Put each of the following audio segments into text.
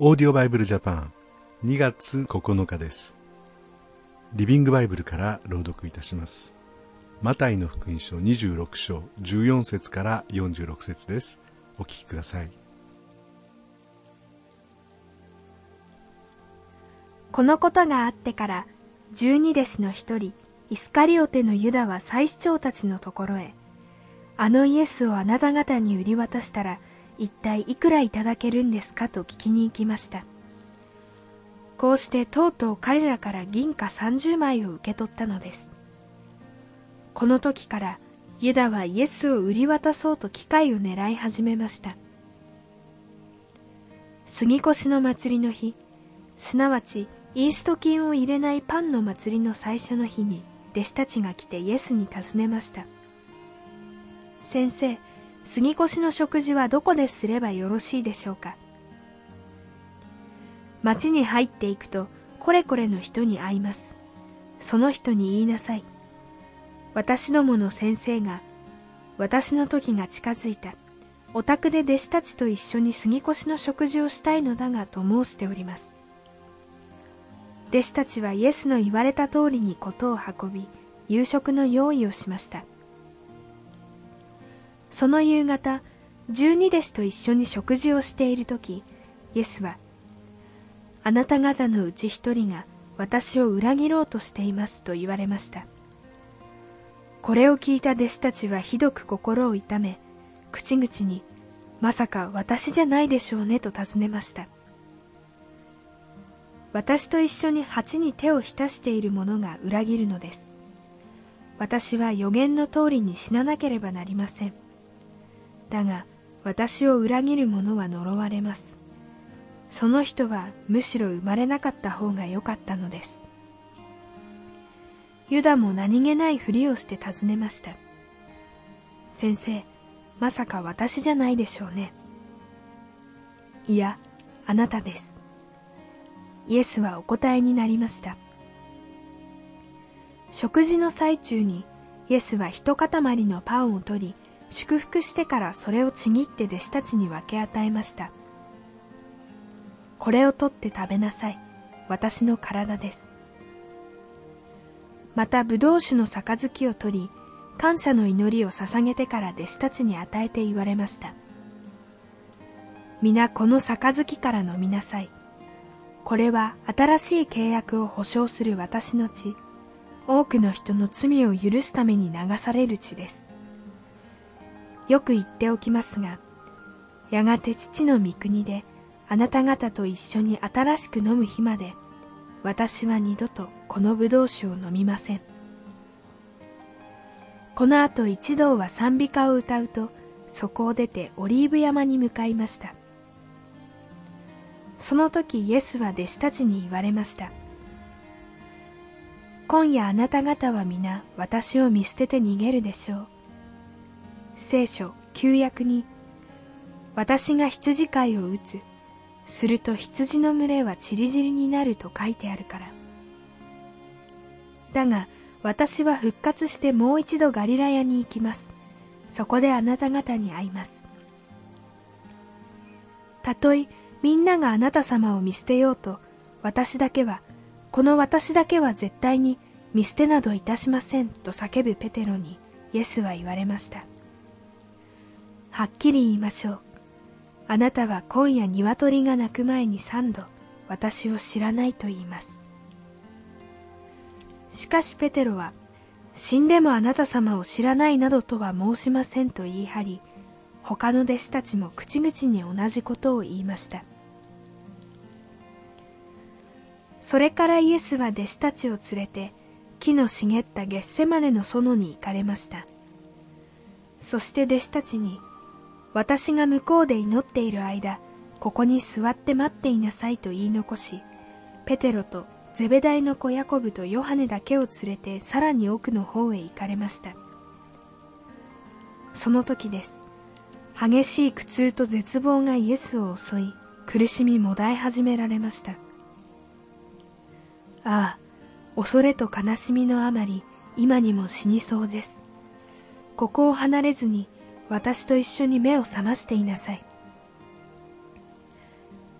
オーディオバイブルジャパン2月9日です。リビングバイブルから朗読いたします。マタイの福音書26章14節から46節です。お聞きください。このことがあってから十二弟子の一人イスカリオテのユダは祭司長たちのところへあのイエスをあなた方に売り渡したら一体いくらいただけるんですかと聞きに行きました。こうしてとうとう彼らから銀貨30枚を受け取ったのです。この時からユダはイエスを売り渡そうと機会を狙い始めました。杉越の祭りの日すなわちイースト菌を入れないパンの祭りの最初の日に弟子たちが来てイエスに尋ねました。先生杉越の食事はどこですればよろしいでしょうか？町に入っていくとこれこれの人に会います。その人に言いなさい。私どもの先生が私の時が近づいた。お宅で弟子たちと一緒に杉越の食事をしたいのだがと申しております。弟子たちはイエスの言われた通りに事を運び夕食の用意をしました。その夕方十二弟子と一緒に食事をしている時イエスは「あなた方のうち一人が私を裏切ろうとしています」と言われました。これを聞いた弟子たちはひどく心を痛め口々に「まさか私じゃないでしょうね」と尋ねました。私と一緒に鉢に手を浸している者が裏切るのです。私は予言の通りに死ななければなりません。だが私を裏切る者は呪われます。その人はむしろ生まれなかった方が良かったのです。ユダも何気ないふりをして尋ねました。先生まさか私じゃないでしょうね。いやあなたです。イエスはお答えになりました。食事の最中にイエスは一塊のパンを取り祝福してからそれをちぎって弟子たちに分け与えました。これを取って食べなさい。私の体です。またブドウ酒の杯を取り感謝の祈りを捧げてから弟子たちに与えて言われました。皆この杯から飲みなさい。これは新しい契約を保証する私の血。多くの人の罪を許すために流される血です。よく言っておきますが、やがて父の御国であなた方と一緒に新しく飲む日まで、私は二度とこの葡萄酒を飲みません。この後一同は賛美歌を歌うと、そこを出てオリーブ山に向かいました。その時イエスは弟子たちに言われました。今夜あなた方は皆私を見捨てて逃げるでしょう。聖書旧約に私が羊飼いを打つ。すると羊の群れはちりぢりになると書いてあるから。だが私は復活してもう一度ガリラヤに行きます。そこであなた方に会います。たとえみんながあなた様を見捨てようと私だけはこの私だけは絶対に見捨てなどいたしませんと叫ぶペテロにイエスは言われました。はっきり言いましょう。あなたは今夜鶏が鳴く前に三度私を知らないと言います。しかしペテロは、死んでもあなた様を知らないなどとは申しませんと言い張り、他の弟子たちも口々に同じことを言いました。それからイエスは弟子たちを連れて、木の茂ったゲッセマネの園に行かれました。そして弟子たちに、私が向こうで祈っている間、ここに座って待っていなさいと言い残し、ペテロとゼベダイの子ヤコブとヨハネだけを連れてさらに奥の方へ行かれました。その時です。激しい苦痛と絶望がイエスを襲い、苦しみもだえ始められました。ああ、恐れと悲しみのあまり、今にも死にそうです。ここを離れずに、私と一緒に目を覚ましていなさい。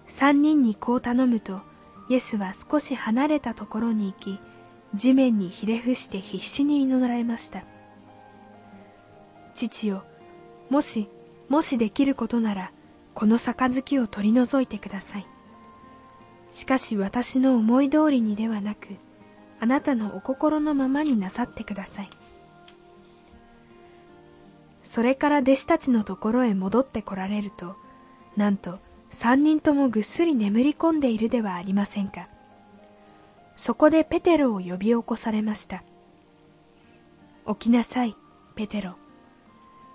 三人にこう頼むとイエスは少し離れたところに行き地面にひれ伏して必死に祈られました。父よもしもしできることならこの杯を取り除いてください。しかし私の思い通りにではなくあなたのお心のままになさってください。それから弟子たちのところへ戻ってこられるとなんと三人ともぐっすり眠り込んでいるではありませんか。そこでペテロを呼び起こされました。起きなさいペテロ。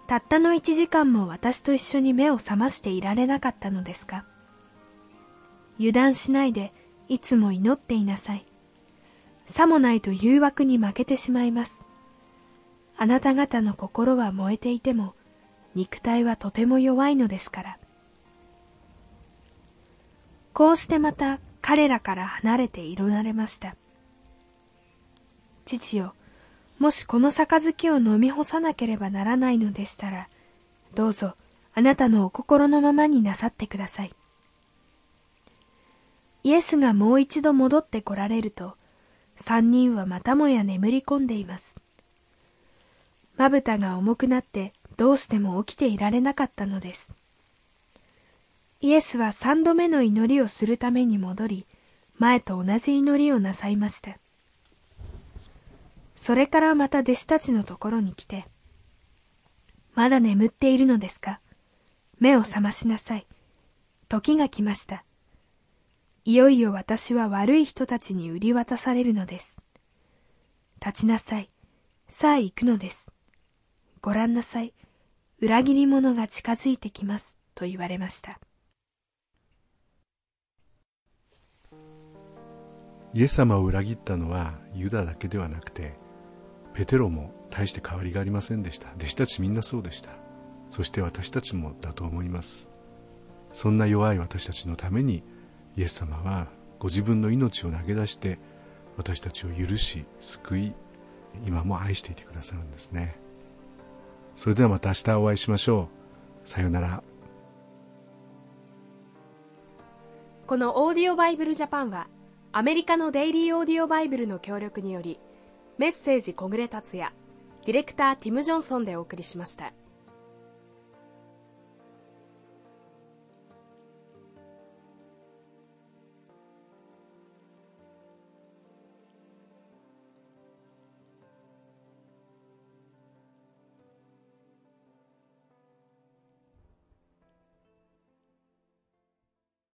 たったの一時間も私と一緒に目を覚ましていられなかったのですか。油断しないでいつも祈っていなさい。さもないと誘惑に負けてしまいます。あなた方の心は燃えていても肉体はとても弱いのですからこうしてまた彼らから離れて色なれました父よもしこの杯を飲み干さなければならないのでしたら、どうぞあなたのお心のままになさってください。イエスがもう一度戻って来られると、三人はまたもや眠り込んでいます。まぶたが重くなってどうしても起きていられなかったのです。イエスは三度目の祈りをするために戻り、前と同じ祈りをなさいました。それからまた弟子たちのところに来て、まだ眠っているのですか？目を覚ましなさい。時が来ました。いよいよ私は悪い人たちに売り渡されるのです。立ちなさい。さあ行くのです。ご覧なさい。裏切り者が近づいてきます。と言われました。イエス様を裏切ったのはユダだけではなくてペテロも大して変わりがありませんでした弟子たちみんなそうでしたそして私たちもだと思いますそんな弱い私たちのためにイエス様はご自分の命を投げ出して私たちを許し救い今も愛していてくださるんですねそれではまた明日お会いしましょうさようならこのオーディオバイブルジャパンはアメリカのデイリーオーディオバイブルの協力によりメッセージ小暮達也ディレクターティム・ジョンソンでお送りしました。